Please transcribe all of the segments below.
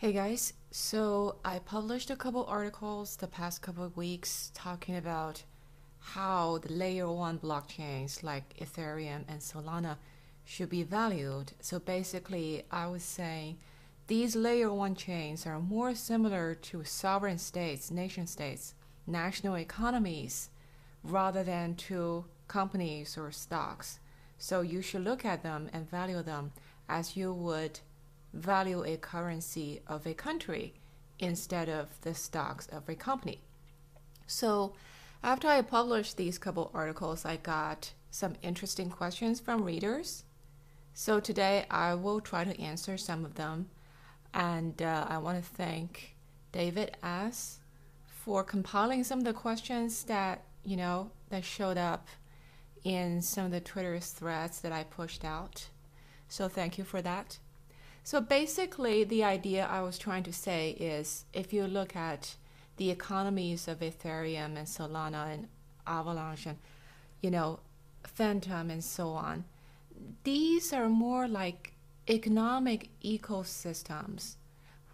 Hey guys, so I published a couple articles the past couple of weeks talking about how the layer one blockchains like Ethereum and Solana should be valued. So basically, I was saying these layer one chains are more similar to sovereign states, nation states, national economies, rather than to companies or stocks. So you should look at them and value them as you would value a currency of a country instead of the stocks of a company. So after I published these couple articles, I got some interesting questions from readers. So today I will try to answer some of them. And uh, I want to thank David S. for compiling some of the questions that, you know, that showed up in some of the Twitter threads that I pushed out. So thank you for that. So basically, the idea I was trying to say is if you look at the economies of Ethereum and Solana and Avalanche and, you know, Fantom and so on, these are more like economic ecosystems,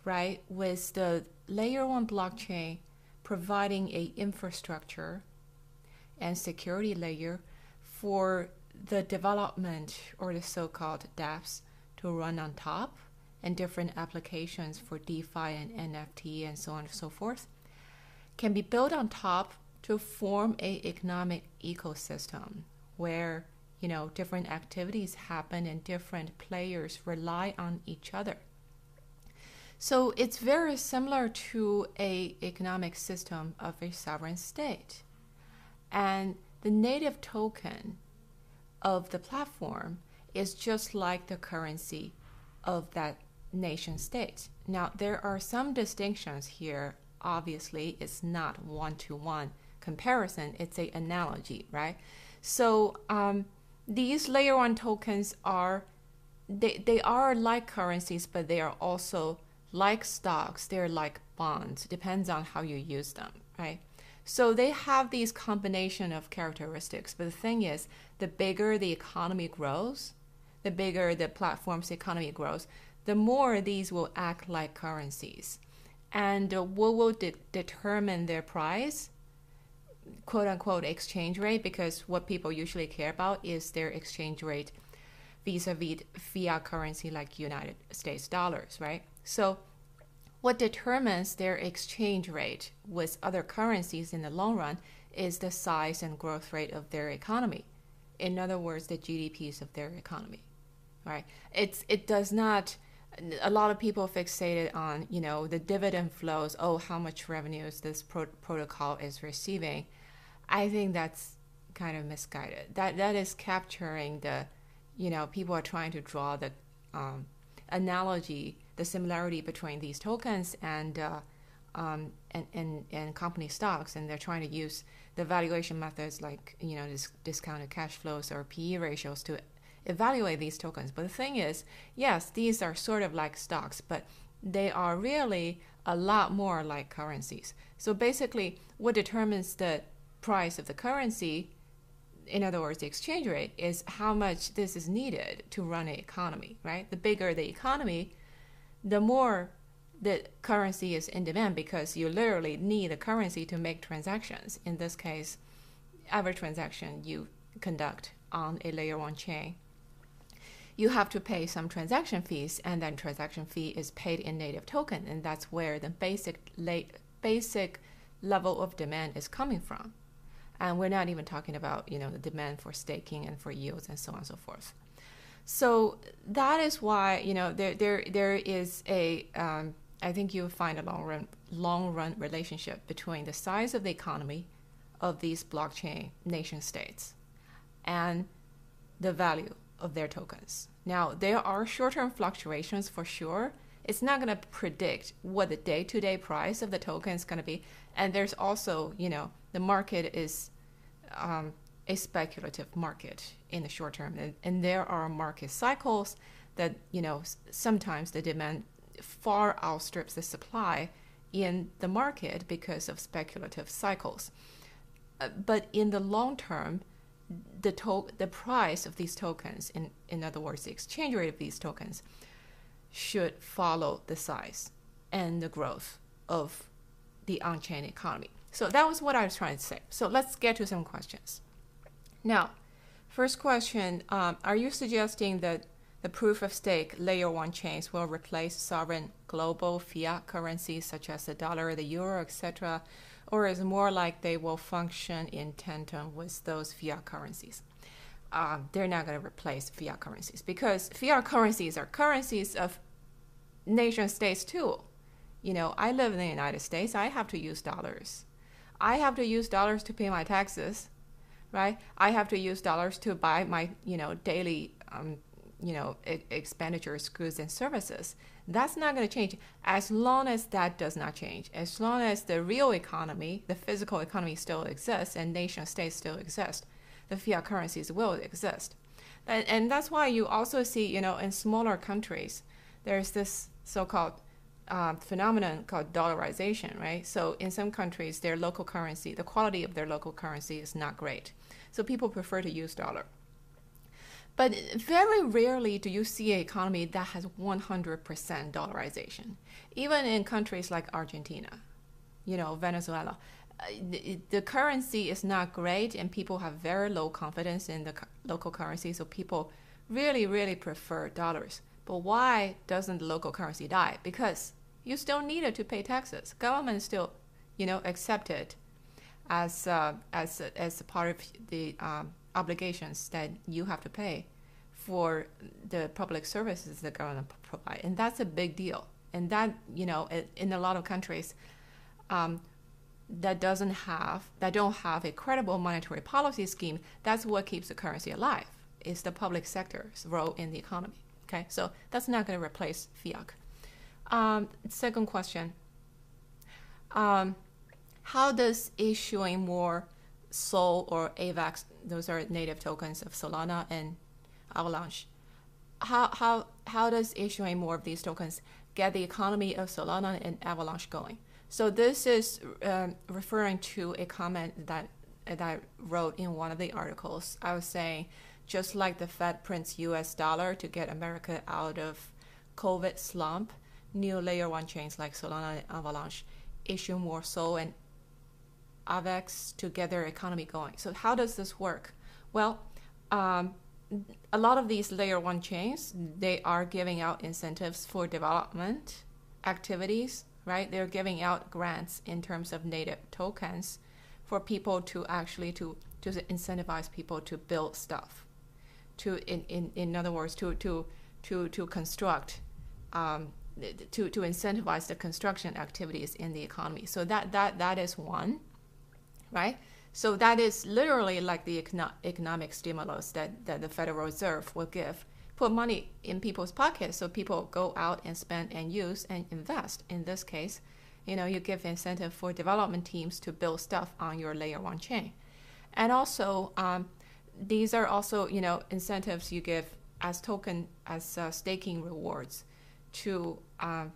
right? With the layer one blockchain providing a infrastructure and security layer for the development or the so-called dApps to run on top and different applications for DeFi and NFT and so on and so forth can be built on top to form a economic ecosystem where you know different activities happen and different players rely on each other. So it's very similar to a economic system of a sovereign state. And the native token of the platform is just like the currency of that nation state. Now, there are some distinctions here. Obviously, it's not one to one comparison, it's an analogy, right? So, um, these layer one tokens are they, they are like currencies, but they are also like stocks, they're like bonds, depends on how you use them, right? So they have these combination of characteristics. But the thing is, the bigger the economy grows, the bigger the platform's economy grows, the more these will act like currencies. And uh, what will de- determine their price? quote unquote exchange rate because what people usually care about is their exchange rate vis-a-vis fiat currency like United States dollars, right? So what determines their exchange rate with other currencies in the long run is the size and growth rate of their economy. In other words, the GDPs of their economy. Right? It's it does not a lot of people fixated on you know the dividend flows. Oh how much revenues this pro- protocol is receiving? I think that's kind of misguided. That that is capturing the you know people are trying to draw the um, analogy the similarity between these tokens and uh, um, and, and, and company stocks, and they're trying to use the valuation methods like you know this discounted cash flows or PE ratios to evaluate these tokens. But the thing is, yes, these are sort of like stocks, but they are really a lot more like currencies. So basically, what determines the price of the currency, in other words, the exchange rate, is how much this is needed to run an economy, right? The bigger the economy, the more the currency is in demand because you literally need the currency to make transactions. In this case, every transaction you conduct on a layer one chain you have to pay some transaction fees, and then transaction fee is paid in native token, and that's where the basic basic level of demand is coming from. And we're not even talking about you know the demand for staking and for yields and so on and so forth. So that is why you know there there there is a um, I think you'll find a long run long run relationship between the size of the economy of these blockchain nation states and the value of their tokens. Now, there are short term fluctuations for sure. It's not going to predict what the day to day price of the token is going to be. And there's also, you know, the market is um, a speculative market in the short term. And, and there are market cycles that, you know, sometimes the demand far outstrips the supply in the market because of speculative cycles. Uh, but in the long term, the to- the price of these tokens, in, in other words, the exchange rate of these tokens, should follow the size and the growth of the on-chain economy. So that was what I was trying to say. So let's get to some questions. Now, first question: um, Are you suggesting that the proof of stake layer one chains will replace sovereign global fiat currencies such as the dollar, the euro, etc., or is more like they will function in tandem with those fiat currencies? Uh, they're not going to replace fiat currencies because fiat currencies are currencies of nation states too. You know, I live in the United States. I have to use dollars. I have to use dollars to pay my taxes, right? I have to use dollars to buy my, you know, daily, um, you know, expenditures, goods and services. That's not going to change as long as that does not change. As long as the real economy, the physical economy still exists and nation states still exist, the fiat currencies will exist. And, and that's why you also see, you know, in smaller countries, there's this so-called uh, phenomenon called dollarization, right? So in some countries, their local currency, the quality of their local currency is not great. So people prefer to use dollar. But very rarely do you see an economy that has 100% dollarization. Even in countries like Argentina, you know, Venezuela, uh, the, currency is not great and people have very low confidence in the local currency. So people really, really prefer dollars. But why doesn't the local currency die? Because you still need it to pay taxes. Government still, you know, accept it as uh, as as part of the um, obligations that you have to pay for the public services the government provide, and that's a big deal. And that you know, in a lot of countries, um, that doesn't have that don't have a credible monetary policy scheme, that's what keeps the currency alive. Is the public sector's role in the economy. Okay, so that's not going to replace fiat. Um, second question. Um, how does issuing more Sol or AVAX, those are native tokens of Solana and Avalanche, how, how, how does issuing more of these tokens get the economy of Solana and Avalanche going? So this is um, referring to a comment that, that I wrote in one of the articles. I was saying, just like the Fed prints US dollar to get America out of COVID slump, new layer one chains like Solana and Avalanche issue more SOL and AVAX to get their economy going. So how does this work? Well, um, a lot of these layer one chains, they are giving out incentives for development activities, right? They're giving out grants in terms of native tokens for people to actually to to incentivize people to build stuff to in, in, in other words to to to to construct um, to to incentivize the construction activities in the economy so that that that is one right? So that is literally like the econo- economic stimulus that, that the federal reserve will give. Put money in people's pockets so people go out and spend and use and invest. In this case you know you give incentive for development teams to build stuff on your layer one chain. And also um, these are also you know incentives you give as token as uh, staking rewards to uh,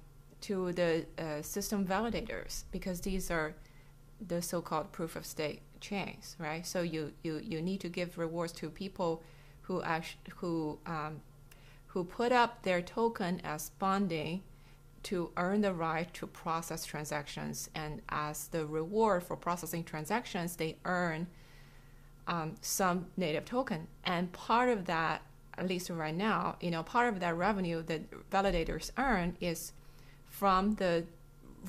to the uh, system validators because these are the so-called proof of stake chains, right? So you you, you need to give rewards to people who actually who um, who put up their token as bonding to earn the right to process transactions, and as the reward for processing transactions, they earn um, some native token. And part of that, at least right now, you know, part of that revenue that validators earn is from the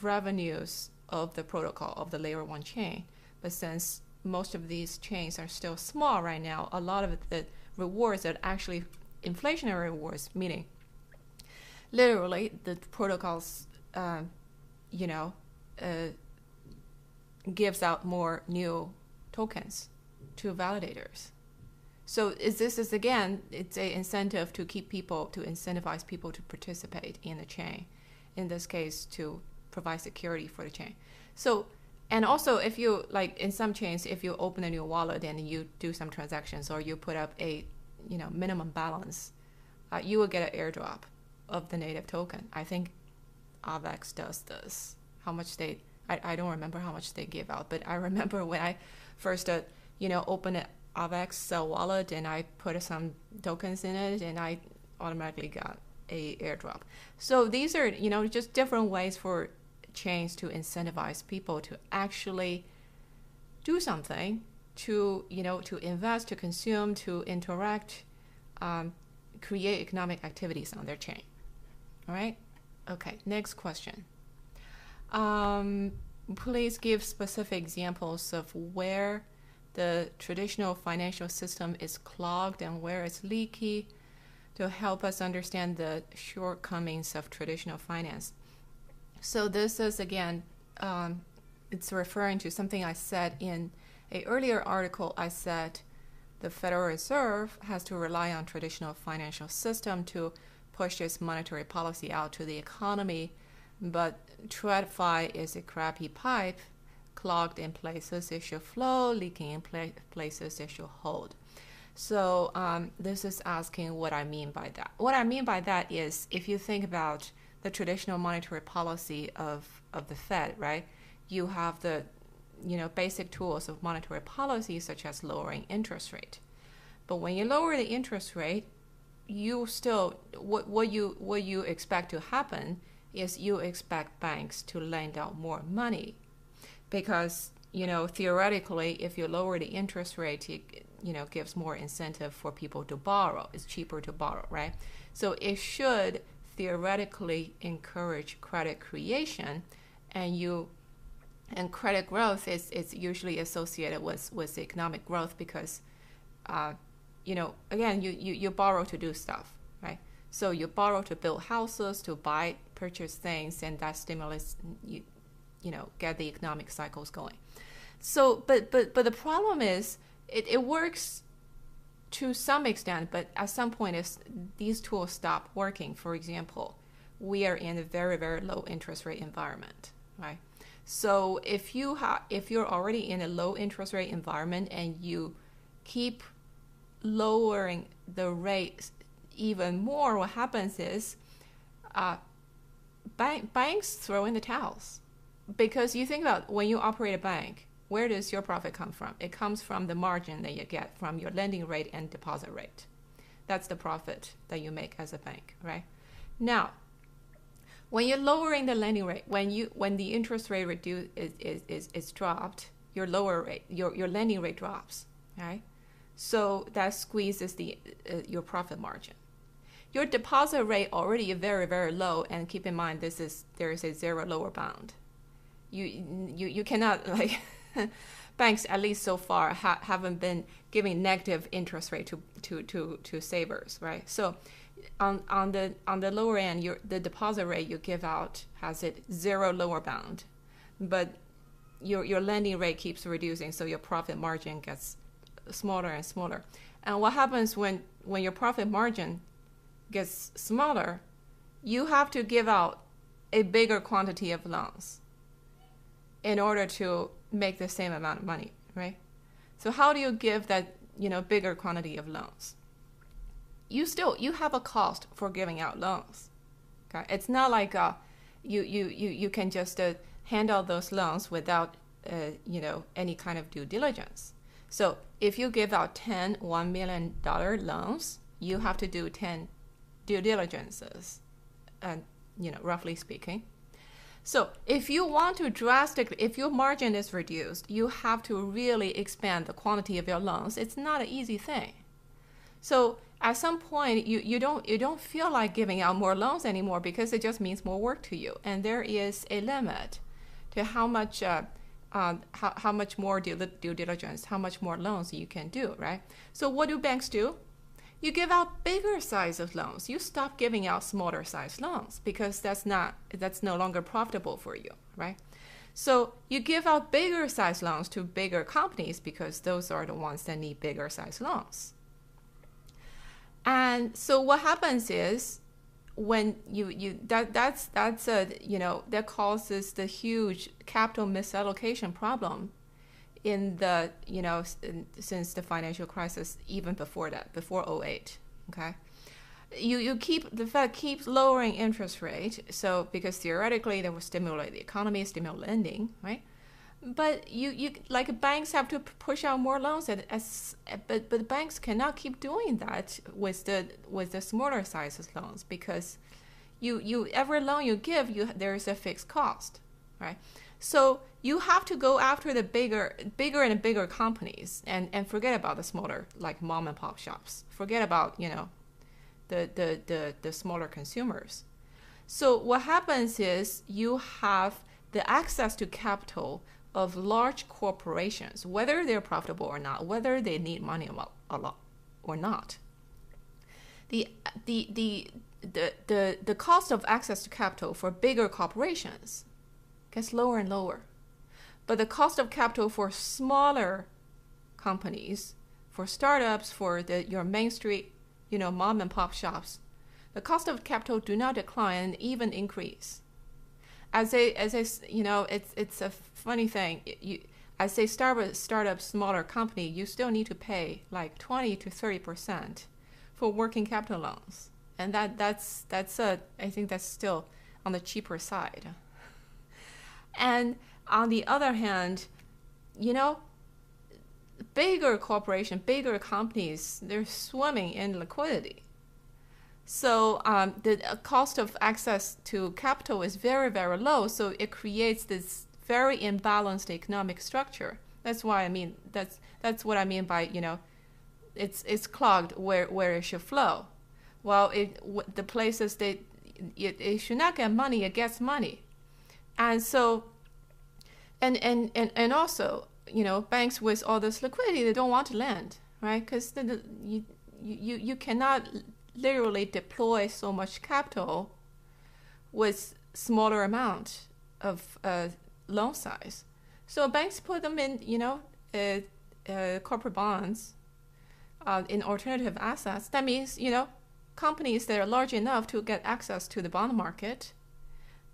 revenues of the protocol of the layer one chain. But since most of these chains are still small right now, a lot of the rewards are actually inflationary rewards, meaning literally the protocols, uh, you know, uh, gives out more new tokens to validators. So is this is again, it's an incentive to keep people to incentivize people to participate in the chain. In this case, to provide security for the chain. So and also if you like in some chains, if you open a new wallet and you do some transactions or you put up a you know minimum balance, uh, you will get an airdrop of the native token. I think Avax does this. How much they I, I don't remember how much they give out, but I remember when I first uh, you know, open an Avax wallet and I put some tokens in it and I automatically got a airdrop. So these are you know just different ways for chains to incentivize people to actually do something to you know to invest, to consume, to interact, um, create economic activities on their chain. All right. Okay. Next question. Um, please give specific examples of where the traditional financial system is clogged and where it's leaky to help us understand the shortcomings of traditional finance. So this is again, um, it's referring to something I said in a earlier article. I said the Federal Reserve has to rely on traditional financial system to push its monetary policy out to the economy, but TradFi is a crappy pipe clogged in places it should flow, leaking in pla- places it should hold. So um, this is asking what I mean by that. What I mean by that is if you think about the traditional monetary policy of, of the Fed, right? You have the you know basic tools of monetary policy such as lowering interest rate. But when you lower the interest rate, you still what what you what you expect to happen is you expect banks to lend out more money because you know theoretically if you lower the interest rate it you know gives more incentive for people to borrow it's cheaper to borrow right so it should theoretically encourage credit creation and you and credit growth is, is usually associated with, with economic growth because uh, you know again you, you, you borrow to do stuff right? So you borrow to build houses to buy purchase things and that stimulates you you know get the economic cycles going. So but but but the problem is it, it works to some extent but at some point if these tools stop working for example we are in a very very low interest rate environment right? So if you have if you're already in a low interest rate environment and you keep lowering the rate even more what happens is uh, bank, banks throw in the towels. Because you think about when you operate a bank, where does your profit come from? It comes from the margin that you get from your lending rate and deposit rate. That's the profit that you make as a bank, right? Now, when you're lowering the lending rate, when you when the interest rate reduce is, is, is, is dropped, your lower rate, your, your lending rate drops, right? So that squeezes the uh, your profit margin. Your deposit rate already very very low, and keep in mind this is there is a zero lower bound, you you you cannot like banks at least so far ha- haven't been giving negative interest rate to to to to savers right? So on on the on the lower end your the deposit rate you give out has it zero lower bound. But your your lending rate keeps reducing so your profit margin gets smaller and smaller. And what happens when when your profit margin gets smaller you have to give out a bigger quantity of loans in order to make the same amount of money, right? So how do you give that, you know, bigger quantity of loans? You still you have a cost for giving out loans. Okay? It's not like uh, you you you you can just uh, hand out those loans without uh, you know any kind of due diligence. So if you give out 10 $1 million loans, you have to do 10 due diligences, and you know, roughly speaking. So if you want to drastically, if your margin is reduced, you have to really expand the quantity of your loans. It's not an easy thing. So at some point, you, you don't you don't feel like giving out more loans anymore because it just means more work to you, and there is a limit to how much. Uh, uh, how, how much more due, due diligence, how much more loans you can do, right? So what do banks do? You give out bigger size of loans. You stop giving out smaller size loans because that's not that's no longer profitable for you, right? So you give out bigger size loans to bigger companies because those are the ones that need bigger size loans. And so what happens is when you, you that that's that's a you know that causes the huge capital misallocation problem in the you know since the financial crisis even before that before 08 okay? You you keep the fed keeps lowering interest rate so because theoretically they will stimulate the economy stimulate lending right? But you, you like banks have to push out more loans at, as but but banks cannot keep doing that with the with the smaller sizes loans because you you every loan you give you there is a fixed cost right so you have to go after the bigger bigger and bigger companies and and forget about the smaller like mom and pop shops forget about you know the the the, the smaller consumers so what happens is you have the access to capital of large corporations, whether they're profitable or not, whether they need money a lot or not. The, the, the, the, the, the cost of access to capital for bigger corporations gets lower and lower. But the cost of capital for smaller companies, for startups, for the, your main street, you know, mom and pop shops, the cost of capital do not decline, and even increase. As a as a you know it's it's a funny thing. You as a startup startup smaller company you still need to pay like 20 to 30 percent for working capital loans. And that that's that's a I think that's still on the cheaper side and on the other hand you know bigger corporation bigger companies they're swimming in liquidity so um, the uh, cost of access to capital is very, very low. So it creates this very imbalanced economic structure. That's why I mean that's that's what I mean by you know, it's it's clogged where where it should flow. Well, it the places that it, it should not get money, it gets money, and so, and and and and also you know banks with all this liquidity they don't want to lend right because you you you cannot literally deploy so much capital with smaller amount of uh, loan size. So banks put them in, you know, uh, uh, corporate bonds, uh, in alternative assets. That means, you know, companies that are large enough to get access to the bond market,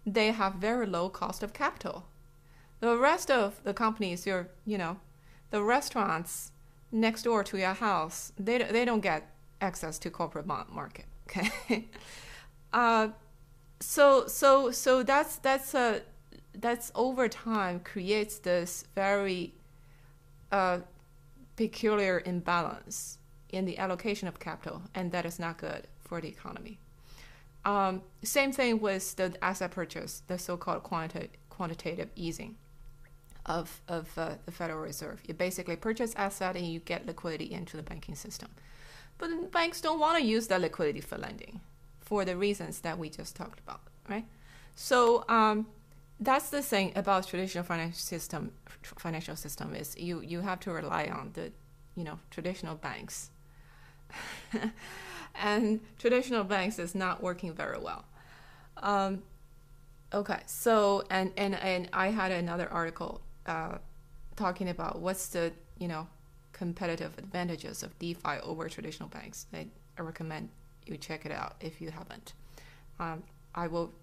they have very low cost of capital. The rest of the companies, your, you know, the restaurants next door to your house, they they don't get access to corporate bond market. Okay, uh, so so so that's that's a that's over time creates this very uh, peculiar imbalance in the allocation of capital, and that is not good for the economy. Um, same thing with the asset purchase, the so-called quanti- quantitative easing of of uh, the Federal Reserve. You basically purchase asset and you get liquidity into the banking system. But banks don't want to use that liquidity for lending for the reasons that we just talked about, right? So um, that's the thing about traditional financial system. Financial system is you you have to rely on the you know traditional banks, and traditional banks is not working very well. Um, okay, so and and and I had another article uh, talking about what's the you know competitive advantages of DeFi over traditional banks. I, I recommend you check it out if you haven't. Um, I will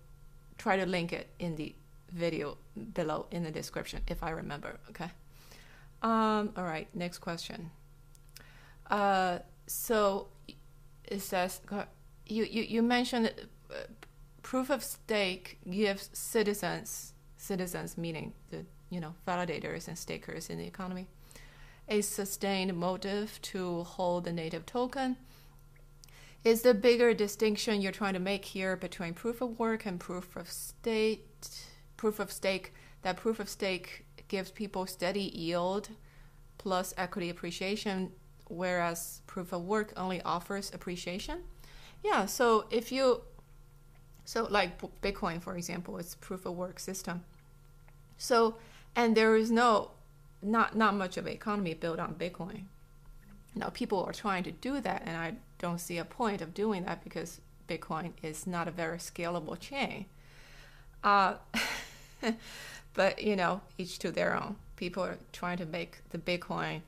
try to link it in the video below in the description if I remember. Okay. Um, all right. Next question. Uh, so it says you you, you mentioned uh, proof of stake gives citizens citizens meaning the you know validators and stakers in the economy a sustained motive to hold the native token. Is the bigger distinction you're trying to make here between proof of work and proof of state, proof of stake? That proof of stake gives people steady yield plus equity appreciation, whereas proof of work only offers appreciation. Yeah, so if you, so like Bitcoin, for example, it's proof of work system. So, and there is no not not much of an economy built on Bitcoin. Now people are trying to do that, and I don't see a point of doing that because Bitcoin is not a very scalable chain. Uh, but you know, each to their own. People are trying to make the Bitcoin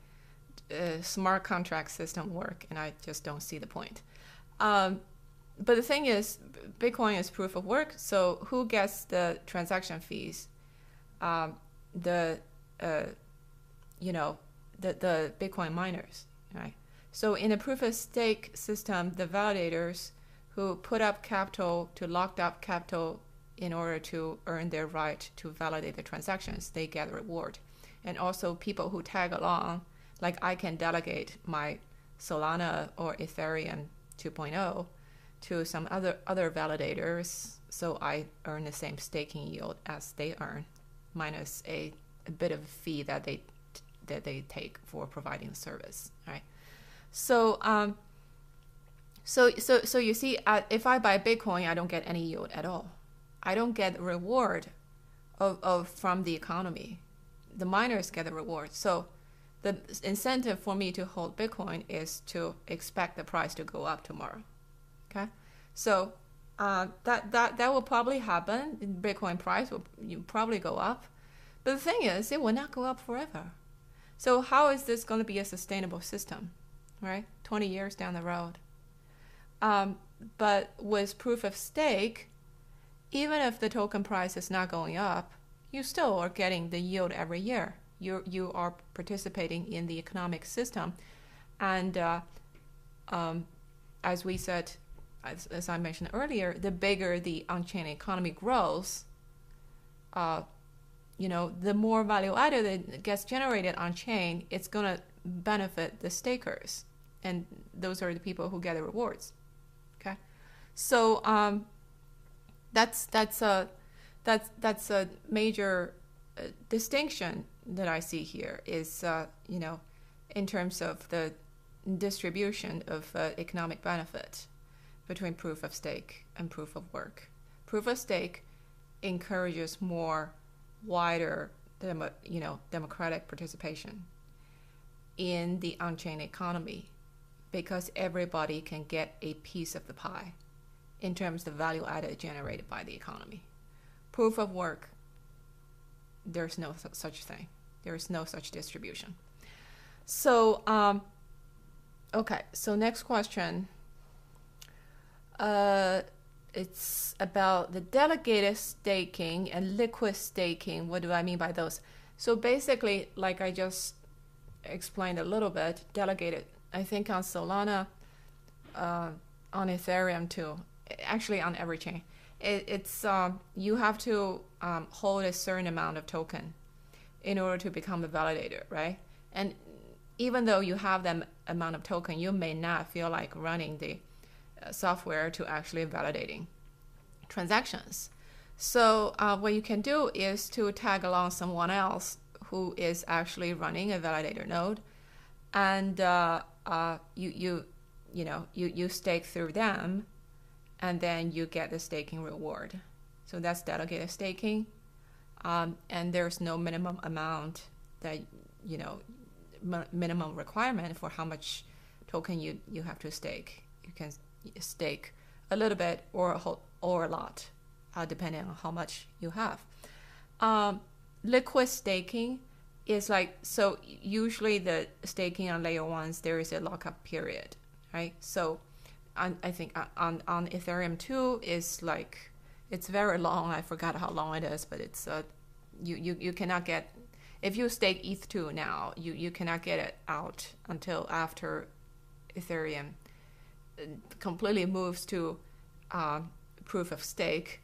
uh, smart contract system work, and I just don't see the point. Um, but the thing is, Bitcoin is proof of work, so who gets the transaction fees? Um, the uh, you know, the, the Bitcoin miners, right? So in a proof of stake system, the validators who put up capital to locked up capital in order to earn their right to validate the transactions, they get a reward. And also people who tag along, like I can delegate my Solana or Ethereum 2.0 to some other other validators, so I earn the same staking yield as they earn, minus a, a bit of fee that they that they take for providing the service, right? So um, so so so you see, uh, if I buy Bitcoin, I don't get any yield at all. I don't get reward of, of from the economy. The miners get the reward. So the incentive for me to hold Bitcoin is to expect the price to go up tomorrow. Okay, so uh, that that that will probably happen. Bitcoin price will you probably go up, but the thing is, it will not go up forever. So how is this going to be a sustainable system, right? Twenty years down the road. Um, but with proof of stake, even if the token price is not going up, you still are getting the yield every year. You you are participating in the economic system, and uh, um, as we said, as, as, I mentioned earlier, the bigger the on-chain economy grows, uh, you know, the more value added that gets generated on chain, it's gonna benefit the stakers, and those are the people who get the rewards. Okay, so um, that's that's a that's that's a major uh, distinction that I see here is uh, you know in terms of the distribution of uh, economic benefit between proof of stake and proof of work. Proof of stake encourages more wider demo, you know democratic participation in the on-chain economy because everybody can get a piece of the pie in terms of value added generated by the economy. Proof of work, there's no such thing. There is no such distribution. So, um, okay, so next question. Uh, it's about the delegated staking and liquid staking. What do I mean by those? So basically, like I just explained a little bit, delegated, I think on Solana, uh, on Ethereum too, actually on every chain. It, it's um, you have to um, hold a certain amount of token in order to become a validator, right? And even though you have that amount of token, you may not feel like running the uh, software to actually validating transactions. So uh, what you can do is to tag along someone else who is actually running a validator node, and uh, uh you you you know you you stake through them and then you get the staking reward. So that's delegated staking. Um, and there's no minimum amount that, you know, m- minimum requirement for how much token you, you have to stake. You can stake a little bit or a whole, or a lot, uh, depending on how much you have. Um, liquid staking is like so usually the staking on layer ones there is a lockup period right so on, I think uh, on on Ethereum 2 is like it's very long. I forgot how long it is, but it's uh, you, you you cannot get if you stake ETH2 now, you you cannot get it out until after Ethereum uh, completely moves to uh, proof of stake,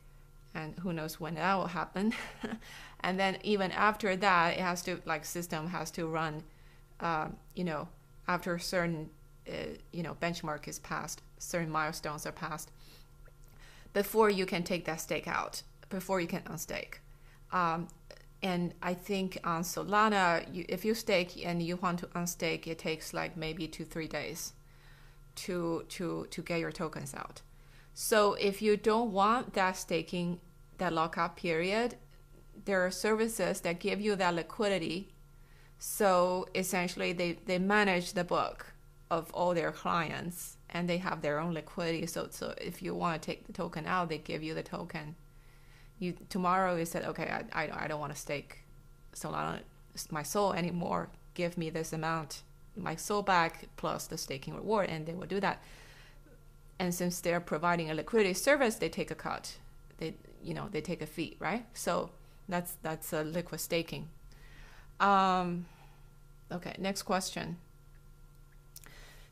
and who knows when that will happen. and then even after that, it has to like system has to run, uh, you know, after certain uh, you know benchmark is passed, certain milestones are passed before you can take that stake out, before you can unstake. Um, and I think on Solana, you, if you stake and you want to unstake, it takes like maybe two three days to to to get your tokens out. So if you don't want that staking, that lockup period, there are services that give you that liquidity. So essentially, they they manage the book of all their clients and they have their own liquidity. So, so if you want to take the token out, they give you the token. You tomorrow you said, okay, I, I, I don't want to stake Solana my SOL anymore. Give me this amount, my SOL back plus the staking reward, and they will do that. And since they're providing a liquidity service, they take a cut. They you know they take a fee, right? So that's that's a liquid staking. Um, okay, next question.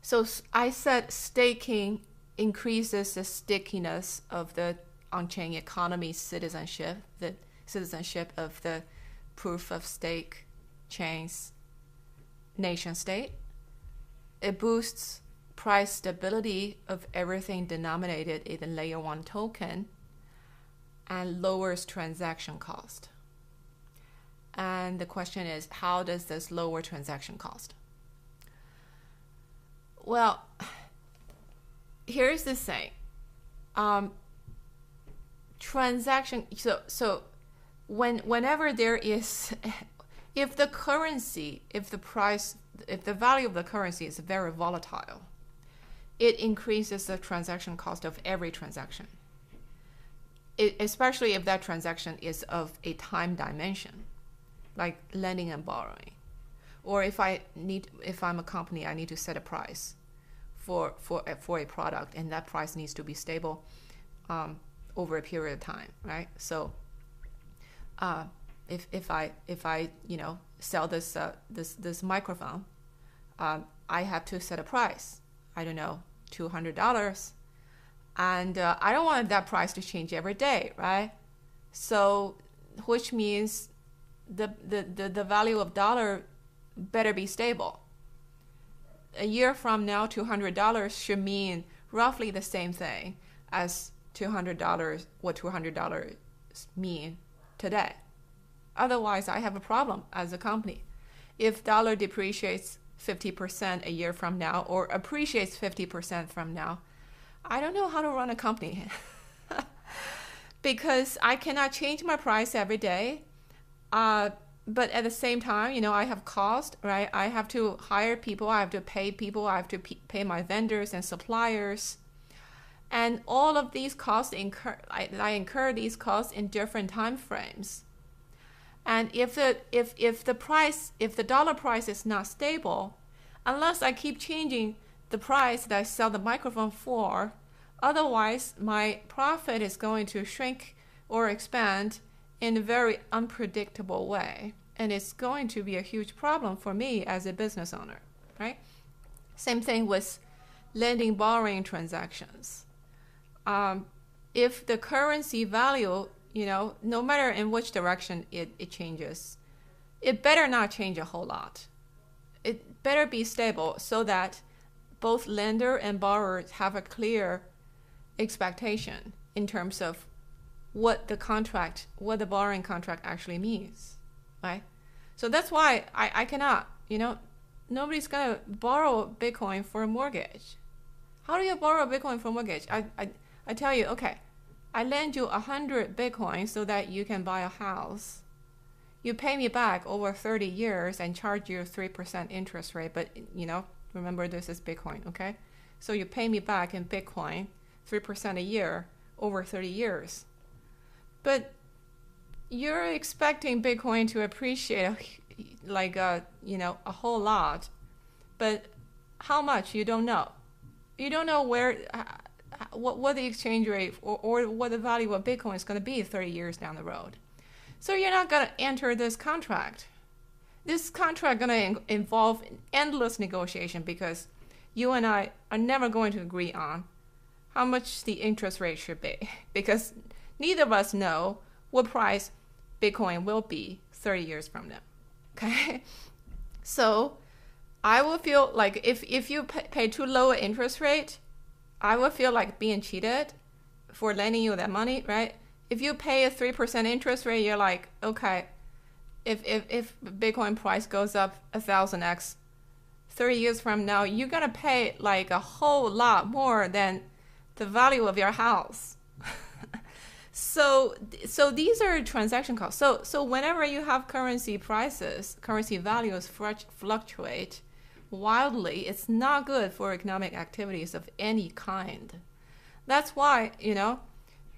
So I said staking increases the stickiness of the on-chain economy citizenship, the citizenship of the proof of stake chains nation state. It boosts price stability of everything denominated in the layer 1 token and lowers transaction cost. And the question is, how does this lower transaction cost? Well, here's the thing. Um, transaction so so when whenever there is if the currency if the price if the value of the currency is very volatile it increases the transaction cost of every transaction it, especially if that transaction is of a time dimension like lending and borrowing or if i need if i'm a company i need to set a price for for for a product and that price needs to be stable um, over a period of time, right? So, uh, if if I if I you know sell this uh, this this microphone, um, I have to set a price. I don't know, two hundred dollars, and uh, I don't want that price to change every day, right? So, which means the the the, the value of dollar better be stable. A year from now, two hundred dollars should mean roughly the same thing as $200 what $200 mean today. Otherwise, I have a problem as a company. If dollar depreciates 50% a year from now or appreciates 50% from now, I don't know how to run a company. because I cannot change my price every day. Uh, but at the same time, you know, I have cost, right? I have to hire people, I have to pay people, I have to pay my vendors and suppliers. And all of these costs incur I, I incur these costs in different time frames. And if the if if the price if the dollar price is not stable unless i keep changing the price that i sell the microphone for otherwise my profit is going to shrink or expand in a very unpredictable way and it's going to be a huge problem for me as a business owner right same thing with lending borrowing transactions um, if the currency value, you know, no matter in which direction it, it changes, it better not change a whole lot. It better be stable so that both lender and borrower have a clear expectation in terms of what the contract, what the borrowing contract actually means, right? So that's why I, I cannot, you know, nobody's gonna borrow Bitcoin for a mortgage. How do you borrow Bitcoin for a mortgage? I, I I tell you, okay, I lend you a hundred Bitcoin so that you can buy a house. You pay me back over 30 years and charge you 3% interest rate, but you know, remember this is Bitcoin, okay? So you pay me back in Bitcoin 3% a year over 30 years. But you're expecting Bitcoin to appreciate uh, like a, you know, a whole lot. But how much you don't know. You don't know where what, what the exchange rate or, or what the value of Bitcoin is going to be 30 years down the road. So you're not going to enter this contract. This contract going to involve endless negotiation because you and I are never going to agree on how much the interest rate should be because neither of us know what price Bitcoin will be 30 years from now. Okay? So I will feel like if, if you pay too low an interest rate, I would feel like being cheated for lending you that money, right? If you pay a three percent interest rate, you're like, okay, if if if Bitcoin price goes up a thousand x, thirty years from now, you're gonna pay like a whole lot more than the value of your house. So so these are transaction costs. So so whenever you have currency prices, currency values fluctuate wildly, it's not good for economic activities of any kind. That's why, you know,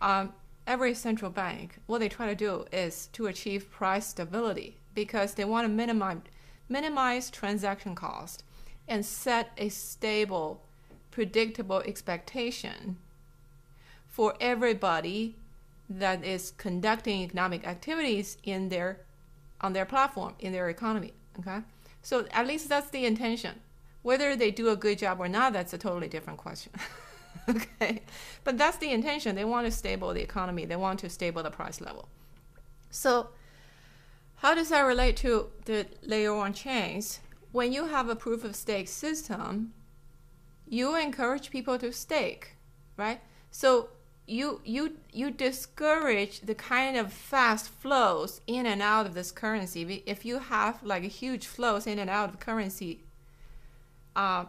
um, every central bank, what they try to do is to achieve price stability because they want to minimize, minimize transaction cost and set a stable, predictable expectation for everybody that is conducting economic activities in their on their platform in their economy okay so at least that's the intention. Whether they do a good job or not, that's a totally different question. okay, but that's the intention. They want to stable the economy. They want to stable the price level. So, how does that relate to the layer one chains? When you have a proof of stake system, you encourage people to stake, right? So you you you discourage the kind of fast flows in and out of this currency. If you have like huge flows in and out of currency, uh,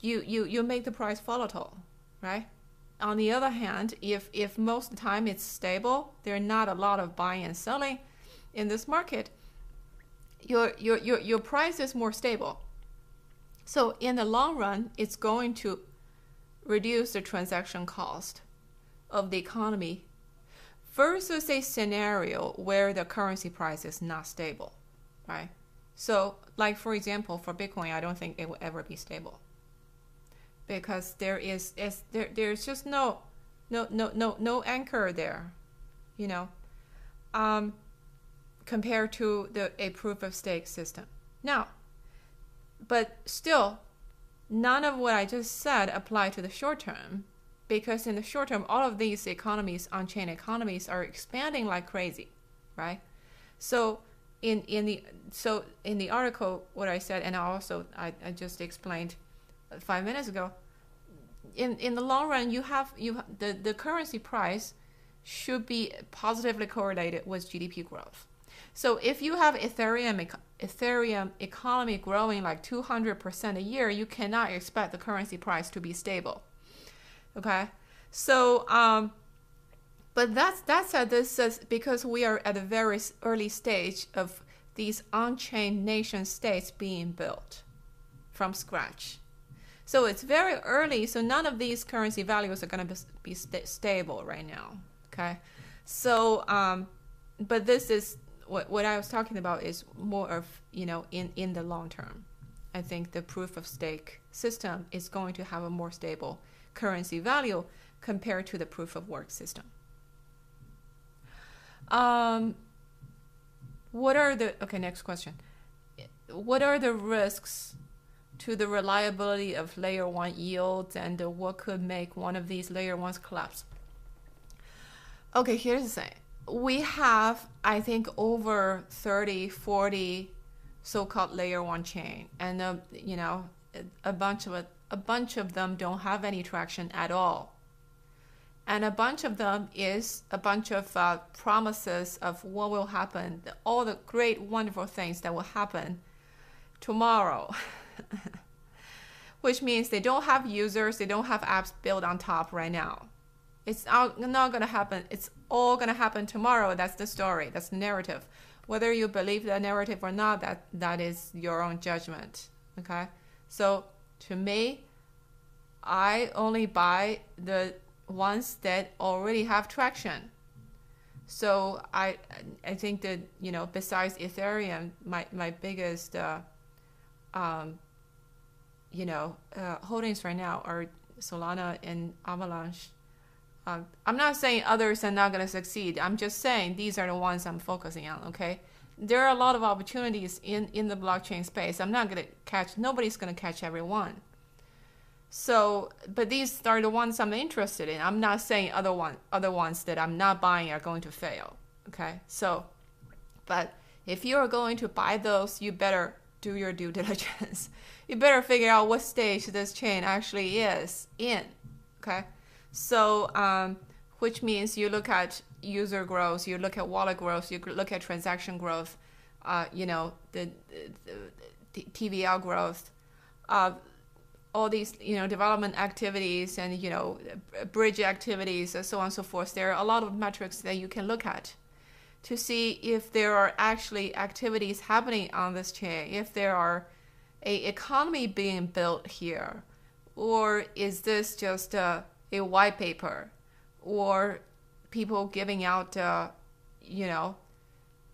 you you you make the price volatile, right? On the other hand, if if most of the time it's stable, there are not a lot of buying and selling in this market. Your your your your price is more stable. So in the long run, it's going to reduce the transaction cost of the economy versus a scenario where the currency price is not stable, right? So, like for example, for Bitcoin, I don't think it will ever be stable because there is, there there's just no no no no no anchor there, you know, um, compared to the a proof of stake system. Now, but still, none of what I just said apply to the short term because in the short term, all of these economies, on-chain economies, are expanding like crazy, right? So in in the so in the article, what I said, and I also I, I just explained five minutes ago. In in the long run, you have you the the currency price should be positively correlated with GDP growth. So if you have Ethereum Ethereum economy growing like 200% a year, you cannot expect the currency price to be stable. Okay, so um, but that's that said, this is because we are at a very early stage of these on-chain nation states being built from scratch. So it's very early. So none of these currency values are going to be st stable right now. Okay, so um, but this is what what I was talking about is more of you know in in the long term. I think the proof of stake system is going to have a more stable currency value compared to the proof of work system. Um, what are the okay? Next question. What are the risks to the reliability of layer one yields, and what could make one of these layer ones collapse? Okay, here's the thing. We have, I think, over 30, 40 so-called layer one chain, and uh, you know, a bunch of a bunch of them don't have any traction at all. And a bunch of them is a bunch of uh, promises of what will happen, all the great, wonderful things that will happen tomorrow. Which means they don't have users, they don't have apps built on top right now. It's not, going to happen. It's all going to happen tomorrow. That's the story. That's the narrative. Whether you believe the narrative or not, that, that is your own judgment. Okay? So to me, I only buy the ones that already have traction. So I I think that you know besides Ethereum, my my biggest uh, um, you know uh, holdings right now are Solana and Avalanche. Um, I'm not saying others are not going to succeed. I'm just saying these are the ones I'm focusing on. Okay, there are a lot of opportunities in in the blockchain space. I'm not going to catch. Nobody's going to catch everyone. So, but these are the ones I'm interested in. I'm not saying other one other ones that I'm not buying are going to fail. Okay, so, but if you are going to buy those, you better do your due diligence. you better figure out what stage this chain actually is in. Okay, so um, which means you look at user growth, you look at wallet growth, you look at transaction growth, uh, you know, the, the, the TVL growth, uh, all these, you know, development activities and, you know, bridge activities and so on and so forth. There are a lot of metrics that you can look at to see if there are actually activities happening on this chain, if there are a economy being built here, or is this just a, a white paper, or people giving out, uh, you know,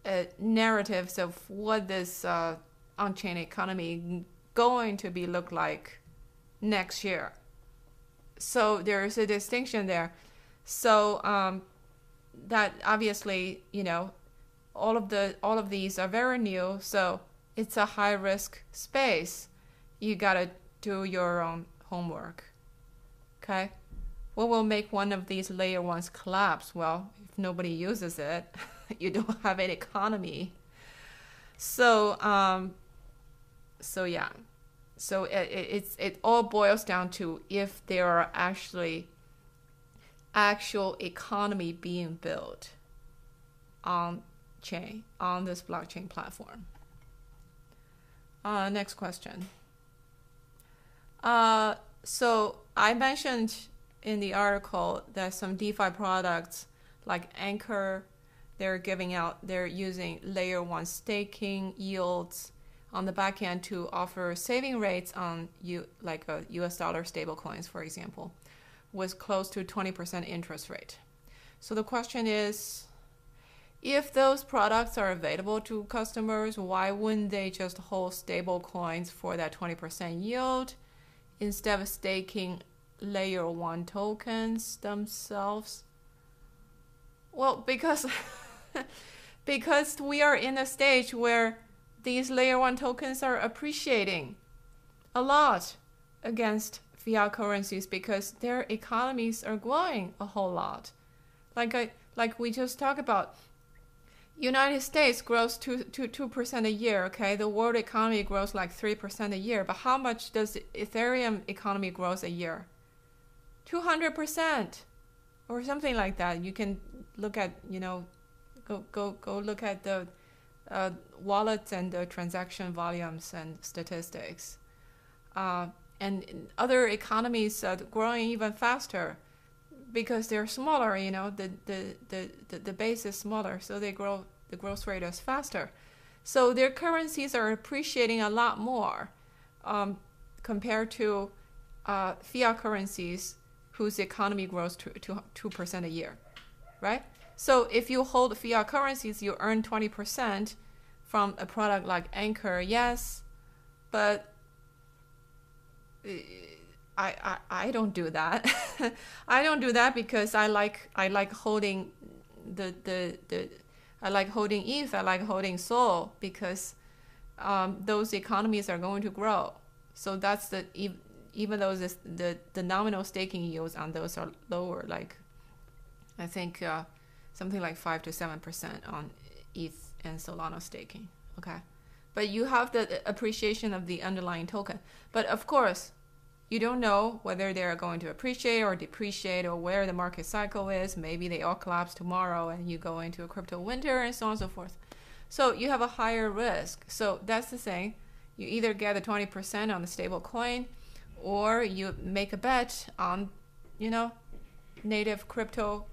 uh, narratives of what this uh, on-chain economy going to be look like next year. So there is a distinction there. So um, that obviously, you know, all of the all of these are very new. So it's a high risk space. You gotta do your own homework. Okay. What will make one of these layer ones collapse? Well, if nobody uses it, you don't have an economy. So, um, so yeah. So it, it, it's, it all boils down to if there are actually actual economy being built on chain, on this blockchain platform. Uh, next question. Uh, so I mentioned in the article that some DeFi products like Anchor, they're giving out, they're using layer one staking yields on the back end to offer saving rates on you like uh, a US dollar stablecoins, for example, with close to 20% interest rate. So the question is if those products are available to customers, why wouldn't they just hold stable coins for that 20% yield instead of staking layer one tokens themselves? Well, because because we are in a stage where these layer one tokens are appreciating a lot against fiat currencies because their economies are growing a whole lot. Like I like we just talked about United States grows two two two percent a year. Okay, the world economy grows like three percent a year. But how much does Ethereum economy grows a year? Two hundred percent, or something like that. You can look at you know, go go go look at the uh, wallets and the transaction volumes and statistics. Uh, and other economies are growing even faster because they're smaller, you know, the, the, the, the, the base is smaller, so they grow the growth rate is faster. So their currencies are appreciating a lot more um, compared to uh, fiat currencies whose economy grows to 2% a year, right? So if you hold fiat currencies, you earn 20% from a product like Anchor, yes, but uh, I, I, I don't do that. I don't do that because I like I like holding the the, the I like holding ETH, I like holding Sol because um, those economies are going to grow. So that's the even though this, the the nominal staking yields on those are lower, like I think uh, something like five to seven percent on ETH and Solana staking. Okay, but you have the appreciation of the underlying token. But of course, you don't know whether they're going to appreciate or depreciate or where the market cycle is. Maybe they all collapse tomorrow and you go into a crypto winter and so on and so forth. So you have a higher risk. So that's the thing. You either get a 20% on the stable coin or you make a bet on, you know, native crypto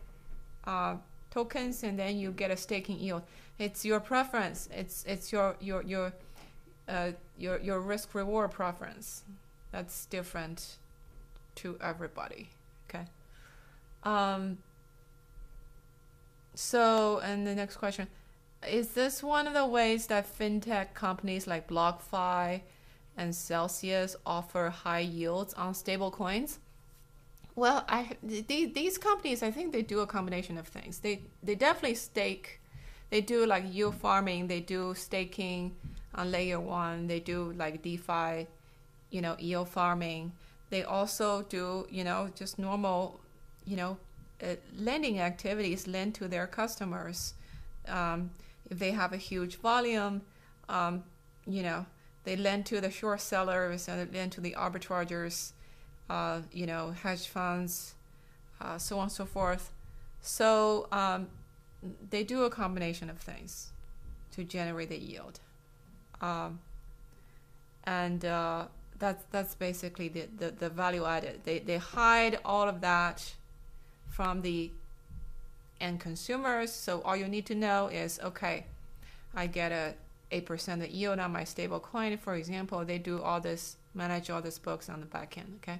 uh, tokens and then you get a staking yield. It's your preference. It's it's your your your uh, your your risk reward preference that's different to everybody. Okay. Um, so, and the next question is this one of the ways that fintech companies like BlockFi and Celsius offer high yields on stable coins? Well, I these, these companies, I think they do a combination of things. They they definitely stake. They do like yield farming. They do staking on layer one. They do like DeFi you know, yield farming. They also do, you know, just normal, you know, uh, lending activities lend to their customers. Um, if they have a huge volume, um, you know, they lend to the short sellers and lend to the arbitrageurs, uh, you know, hedge funds, uh, so on and so forth. So um, they do a combination of things to generate the yield. Um, and uh, that's that's basically the, the, the value added. They they hide all of that from the end consumers. So all you need to know is okay, I get a eight percent yield on my stable coin, for example. They do all this, manage all these books on the back end, okay?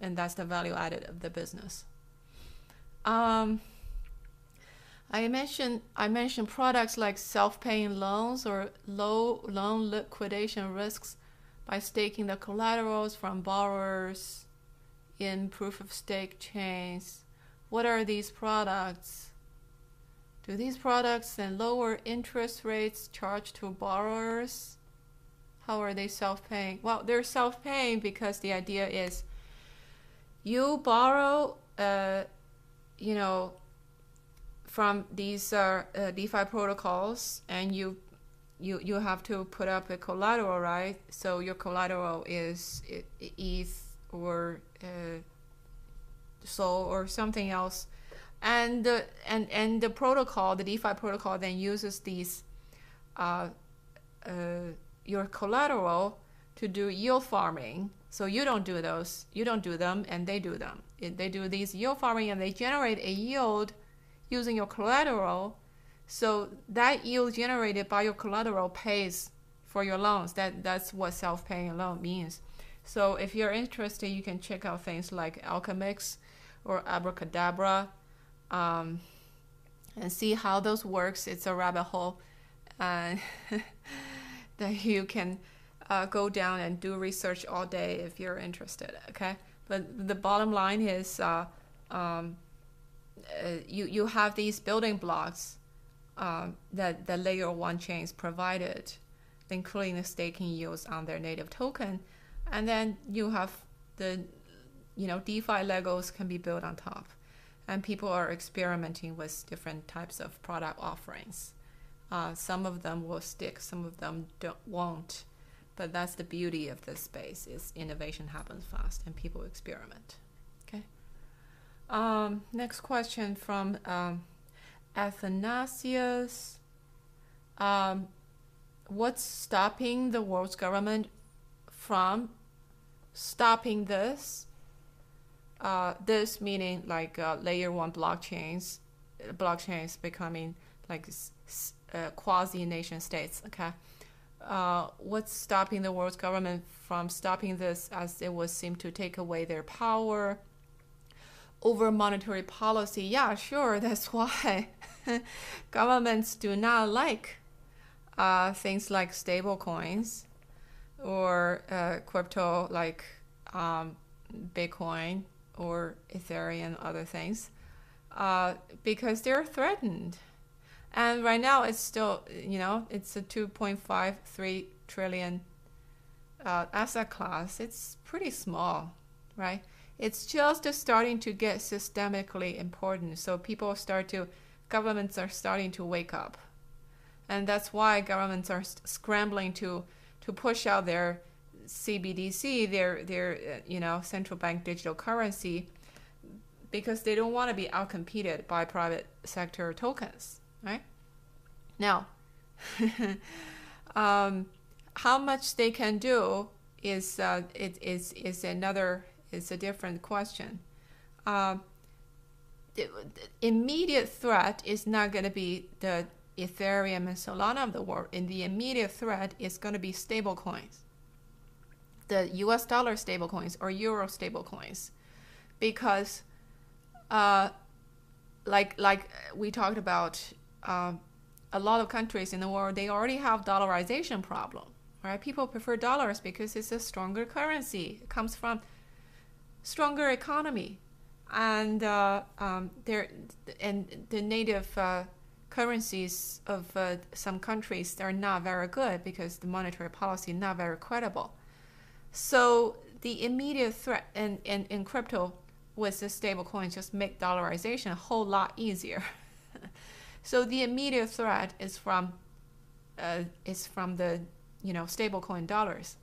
And that's the value added of the business. Um I mentioned I mentioned products like self-paying loans or low loan liquidation risks by staking the collaterals from borrowers in proof of stake chains. What are these products? Do these products then lower interest rates charged to borrowers? How are they self paying? Well, they're self paying because the idea is you borrow, uh, you know, from these uh, uh, DeFi protocols, and you you you have to put up a collateral, right? So your collateral is ETH or uh, Sol or something else, and the and and the protocol, the DeFi protocol, then uses these uh, uh, your collateral to do yield farming. So you don't do those, you don't do them, and they do them. They do these yield farming, and they generate a yield using your collateral. So that yield generated by your collateral pays for your loans. That that's what self-paying loan means. So if you're interested, you can check out things like Alchemix or Abracadabra, um, and see how those works. It's a rabbit hole uh, that you can uh, go down and do research all day if you're interested. Okay, but the bottom line is. Uh, um, uh, you you have these building blocks um, that the layer one chains provided, including the staking yields on their native token, and then you have the you know DeFi Legos can be built on top, and people are experimenting with different types of product offerings. Uh, some of them will stick, some of them don't won't, but that's the beauty of this space is innovation happens fast and people experiment. Um, next question from um, Athanasius. Um, what's stopping the world's government from stopping this? Uh, this meaning like uh, layer one blockchains, blockchains becoming like uh, quasi nation states. Okay. Uh, what's stopping the world's government from stopping this as it would seem to take away their power over monetary policy, yeah, sure, that's why governments do not like uh, things like stable coins or uh, crypto like um, Bitcoin or Ethereum, other things, uh, because they're threatened. And right now, it's still, you know, it's a 2.53 trillion uh, asset class. It's pretty small, right? it's just starting to get systemically important. So people start to, governments are starting to wake up, and that's why governments are scrambling to to push out their CBDC, their their uh, you know central bank digital currency, because they don't want to be outcompeted by private sector tokens, right? Now, um, how much they can do is uh, it is is another is a different question. Um, the, the immediate threat is not going to be the Ethereum and Solana of the world. And the immediate threat is going to be stablecoins, the US dollar stablecoins or Euro stablecoins, because, uh, like like we talked about, um, a lot of countries in the world they already have dollarization problem. Right? People prefer dollars because it's a stronger currency. It comes from stronger economy, and uh, um, there and the native uh, currencies of uh, some countries are not very good because the monetary policy not very credible. So the immediate threat in, in, in crypto with the stable coins just make dollarization a whole lot easier. so the immediate threat is from uh, is from the you know stable coin dollars.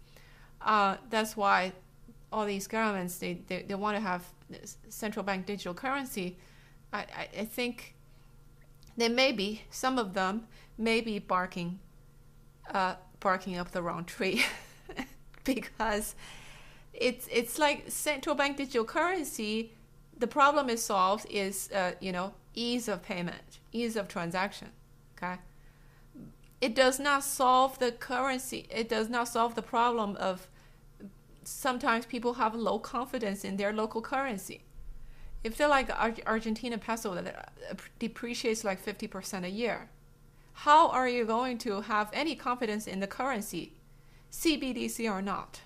Uh, that's why all these governments they, they, they want to have central bank digital currency, I, I, I think they may be some of them may be barking uh, barking up the wrong tree because it's it's like central bank digital currency the problem is solved is uh, you know ease of payment ease of transaction okay it does not solve the currency it does not solve the problem of sometimes people have low confidence in their local currency. If they're like Argentina peso that uh, depreciates like 50% a year, how are you going to have any confidence in the currency, CBDC or not?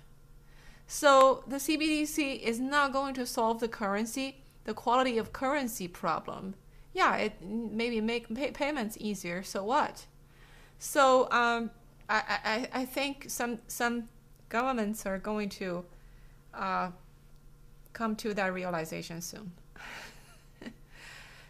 So the CBDC is not going to solve the currency, the quality of currency problem. Yeah, it maybe make pay- payments easier. So what? So um, I, I, I think some some governments are going to uh, come to that realization soon.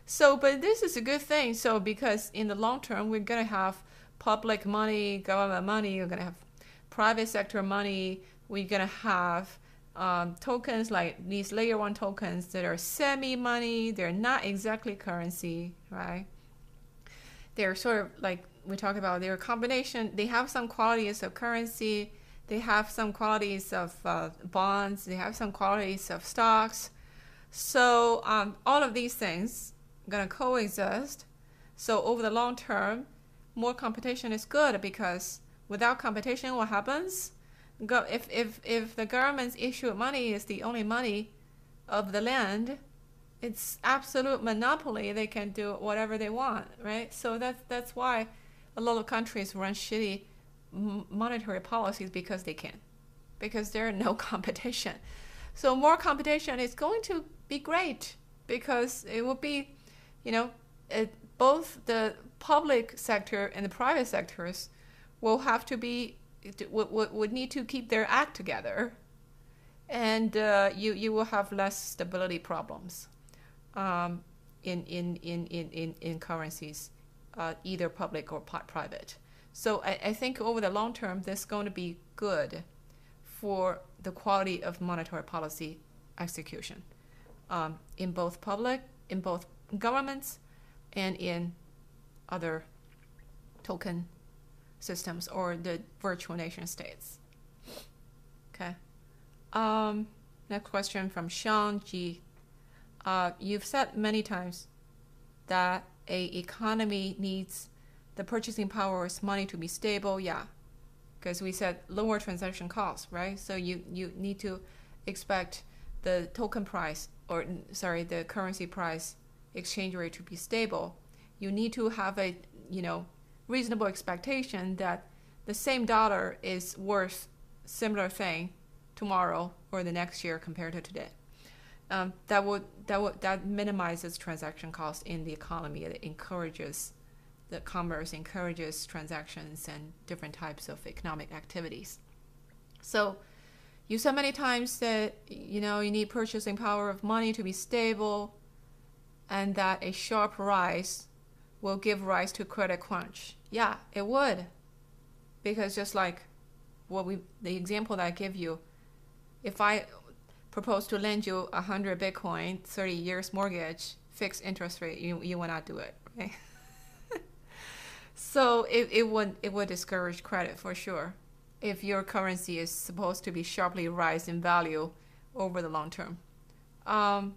so, but this is a good thing. So, because in the long term, we're going to have public money, government money, we're going to have private sector money, we're going to have um, tokens like these layer one tokens that are semi money, they're not exactly currency, right? They're sort of like we talked about, they're a combination, they have some qualities of currency they have some qualities of uh, bonds. They have some qualities of stocks. So um, all of these things gonna coexist. So over the long term, more competition is good because without competition, what happens? Go, if, if, if the government's issue money is the only money of the land, it's absolute monopoly. They can do whatever they want, right? So that's that's why a lot of countries run shitty monetary policies because they can, because there are no competition. So more competition is going to be great because it will be, you know, it, both the public sector and the private sectors will have to be would, would, need to keep their act together, and uh, you you will have less stability problems um, in, in, in, in, in, in currencies, uh, either public or private. So I, I think over the long term, this is going to be good for the quality of monetary policy execution um, in both public, in both governments, and in other token systems or the virtual nation states. Okay. Um, next question from Sean G. Uh, you've said many times that a economy needs the purchasing power is money to be stable, yeah, because we said lower transaction costs, right? So you you need to expect the token price or sorry the currency price exchange rate to be stable. You need to have a you know reasonable expectation that the same dollar is worth similar thing tomorrow or the next year compared to today. Um, that would that would that minimizes transaction costs in the economy. It encourages the commerce encourages transactions and different types of economic activities. So you said many times that you know you need purchasing power of money to be stable and that a sharp rise will give rise to credit crunch. Yeah, it would. Because just like what we the example that I give you, if I propose to lend you a hundred Bitcoin, thirty years mortgage, fixed interest rate, you you will not do it, right? So it, it would it would discourage credit for sure if your currency is supposed to be sharply rise in value over the long term. Um,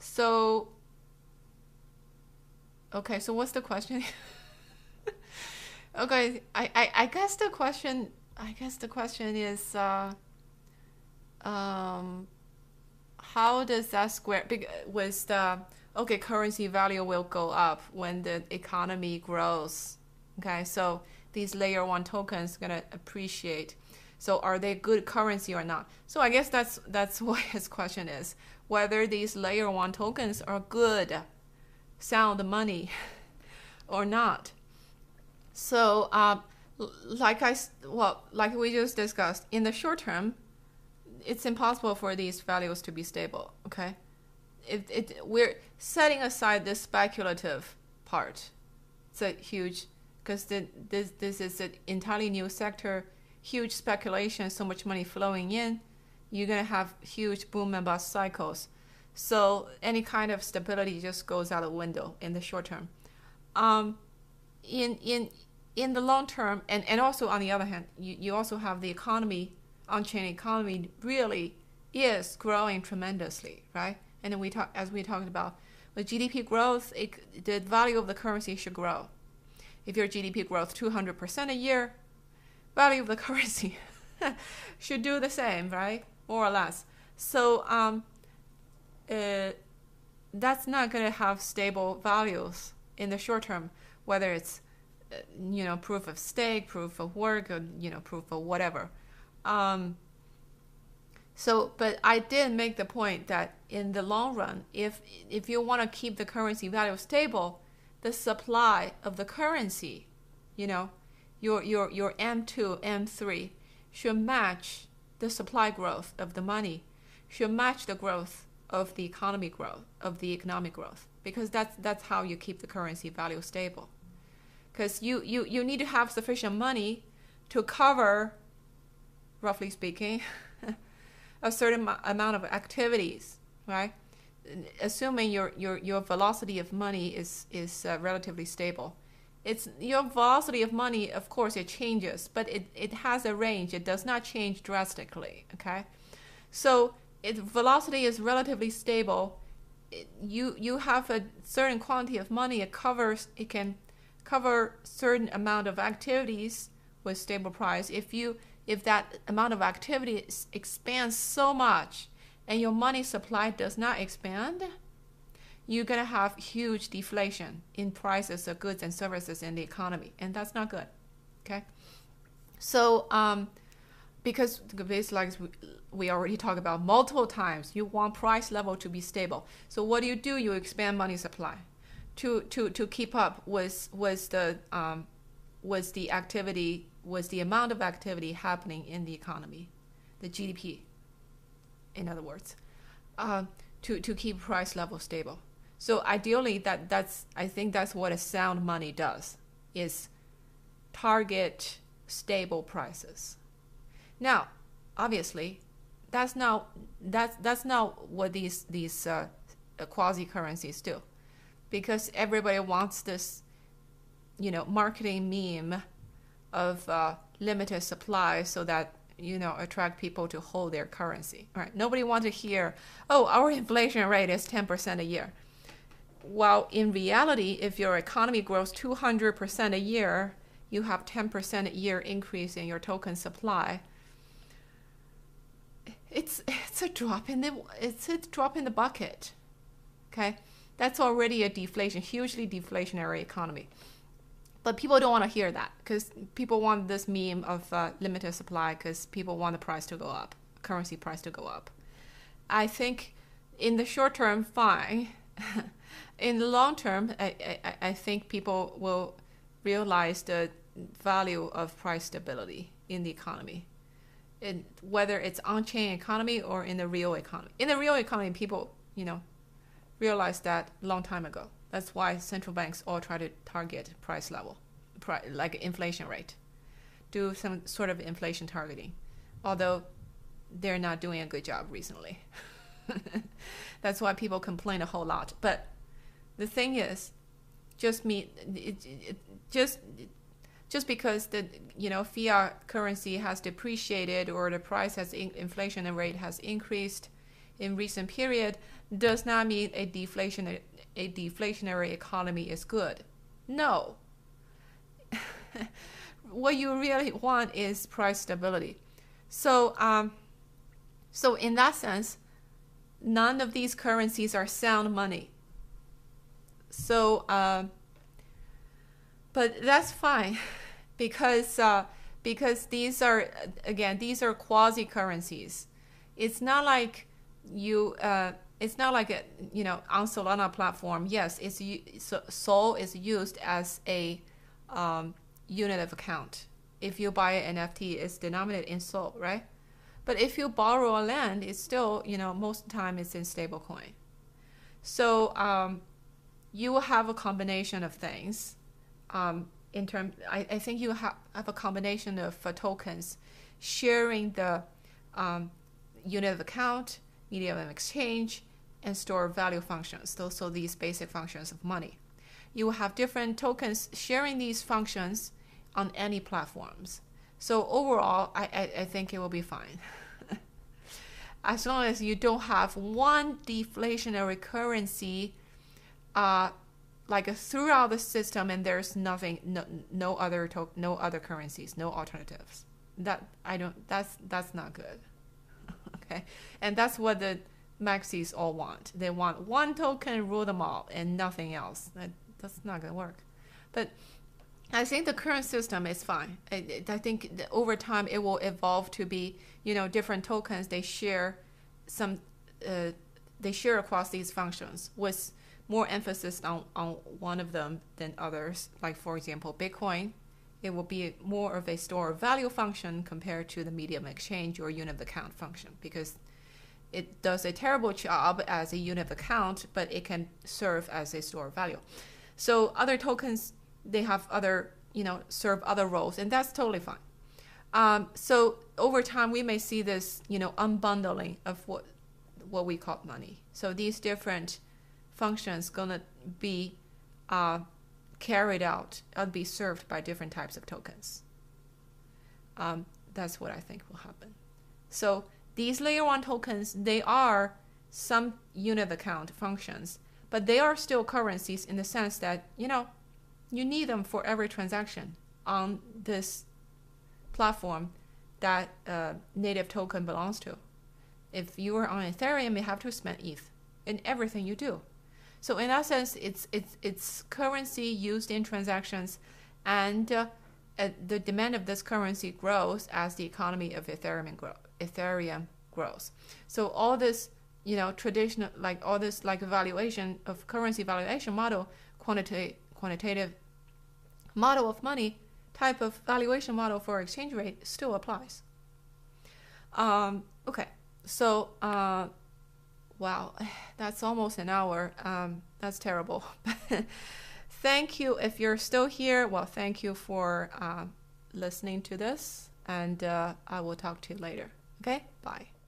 so okay, so what's the question? okay, I, I, I guess the question I guess the question is uh, um, how does that square with the okay, currency value will go up when the economy grows. Okay, so these layer one tokens gonna appreciate. So are they good currency or not? So I guess that's that's what his question is whether these layer one tokens are good, sound money, or not. So um, like I well like we just discussed in the short term, it's impossible for these values to be stable. Okay, it, it we're setting aside the speculative part. It's a huge because this this is an entirely new sector, huge speculation, so much money flowing in. You're gonna have huge boom and bust cycles. So any kind of stability just goes out the window in the short term. Um, in in in the long term, and, and also on the other hand, you, you also have the economy, on-chain economy really is growing tremendously, right? And then we talk, as we talked about, with GDP growth, it, the value of the currency should grow. If your GDP growth 200% a year, value of the currency should do the same, right? More or less. So um, uh, that's not going to have stable values in the short term, whether it's uh, you know proof of stake, proof of work, or you know proof of whatever. Um, so, but I did make the point that in the long run, if if you want to keep the currency value stable, the supply of the currency, you know, your your your M2, M3 should match the supply growth of the money, should match the growth of the economy growth of the economic growth because that's that's how you keep the currency value stable. Because you, you you need to have sufficient money to cover roughly speaking a certain amount of activities right? Assuming your your your velocity of money is is uh, relatively stable. It's your velocity of money of course it changes but it, it has a range. It does not change drastically okay? So its velocity is relatively stable you you have a certain quantity of money it covers it can cover certain amount of activities with stable price if you if that amount of activity expands so much and your money supply does not expand you're going to have huge deflation in prices of goods and services in the economy, and that's not good. Okay, so um, because the this like we already talked about multiple times, you want price level to be stable. So what do you do? You expand money supply to to to keep up with with the um, with the activity with the amount of activity happening in the economy, the GDP. In other words, uh, to to keep price level stable. So ideally, that that's I think that's what a sound money does is target stable prices. Now, obviously, that's not that's that's not what these these uh, quasi currencies do, because everybody wants this, you know, marketing meme of uh, limited supply so that you know attract people to hold their currency. Right? Nobody wants to hear, oh, our inflation rate is ten percent a year while in reality, if your economy grows 200% a year, you have 10% a year increase in your token supply. It's it's a drop in the it's a drop in the bucket. Okay? That's already a deflation, hugely deflationary economy. But people don't want to hear that because people want this meme of uh, limited supply because people want the price to go up, currency price to go up. I think in the short term, fine. in the long term, I, I, I think people will realize the value of price stability in the economy. In, whether it's on-chain economy or in the real economy. In the real economy, people, you know, realized that long time ago. That's why central banks all try to target price level, like inflation rate, do some sort of inflation targeting. Although they're not doing a good job recently. That's why people complain a whole lot. But the thing is, just me, it, it, just just because the you know fiat currency has depreciated or the price has in, inflation rate has increased in recent period does not mean a deflation a deflationary economy is good. No. what you really want is price stability. So um, so in that sense, none of these currencies are sound money. So, uh, but that's fine because uh, because these are again these are quasi currencies. It's not like you. Uh, it's not like a, you know on Solana platform. Yes, it's so Sol is used as a um, unit of account. If you buy an NFT, it's denominated in Sol, right? But if you borrow a land, it's still, you know, most of the time it's in stablecoin. So um, you will have a combination of things. Um, in terms, I, I think you have, have a combination of uh, tokens sharing the um, unit of account, medium of exchange, and store value functions. Those are these basic functions of money. You will have different tokens sharing these functions on any platforms. So overall, I, I, I think it will be fine. as long as you don't have one deflationary currency uh, like throughout the system and there's nothing no, no other to- no other currencies no alternatives. That i don't that's that's not good. Okay? And that's what the maxis all want. They want one token rule them all and nothing else. That, that's not to work. But I think the current system is fine. I, I think over time it will evolve to be, you know, different tokens. They share some, uh, they share across these functions with more emphasis on, on one of them than others. Like for example, Bitcoin, it will be more of a store of value function compared to the medium exchange or unit of account function because it does a terrible job as a unit of account, but it can serve as a store of value. So other tokens, they have other, you know, serve other roles, and that's totally fine. Um, so over time, we may see this, you know, unbundling of what what we call money. So these different functions gonna be uh, carried out and be served by different types of tokens. Um, that's what I think will happen. So these layer one tokens, they are some unit account functions, but they are still currencies in the sense that, you know, you need them for every transaction on this platform that uh, native token belongs to. If you are on Ethereum, you have to spend ETH in everything you do. So in sense, it's it's it's currency used in transactions, and uh, uh, the demand of this currency grows as the economy of Ethereum grow, Ethereum grows. So all this, you know, traditional like all this like evaluation of currency valuation model, quantitative quantitative model of money type of valuation model for exchange rate still applies. Um, okay, so uh, wow, that's almost an hour. Um, that's terrible. thank you if you're still here. Well, thank you for uh, listening to this, and uh, I will talk to you later. Okay, bye.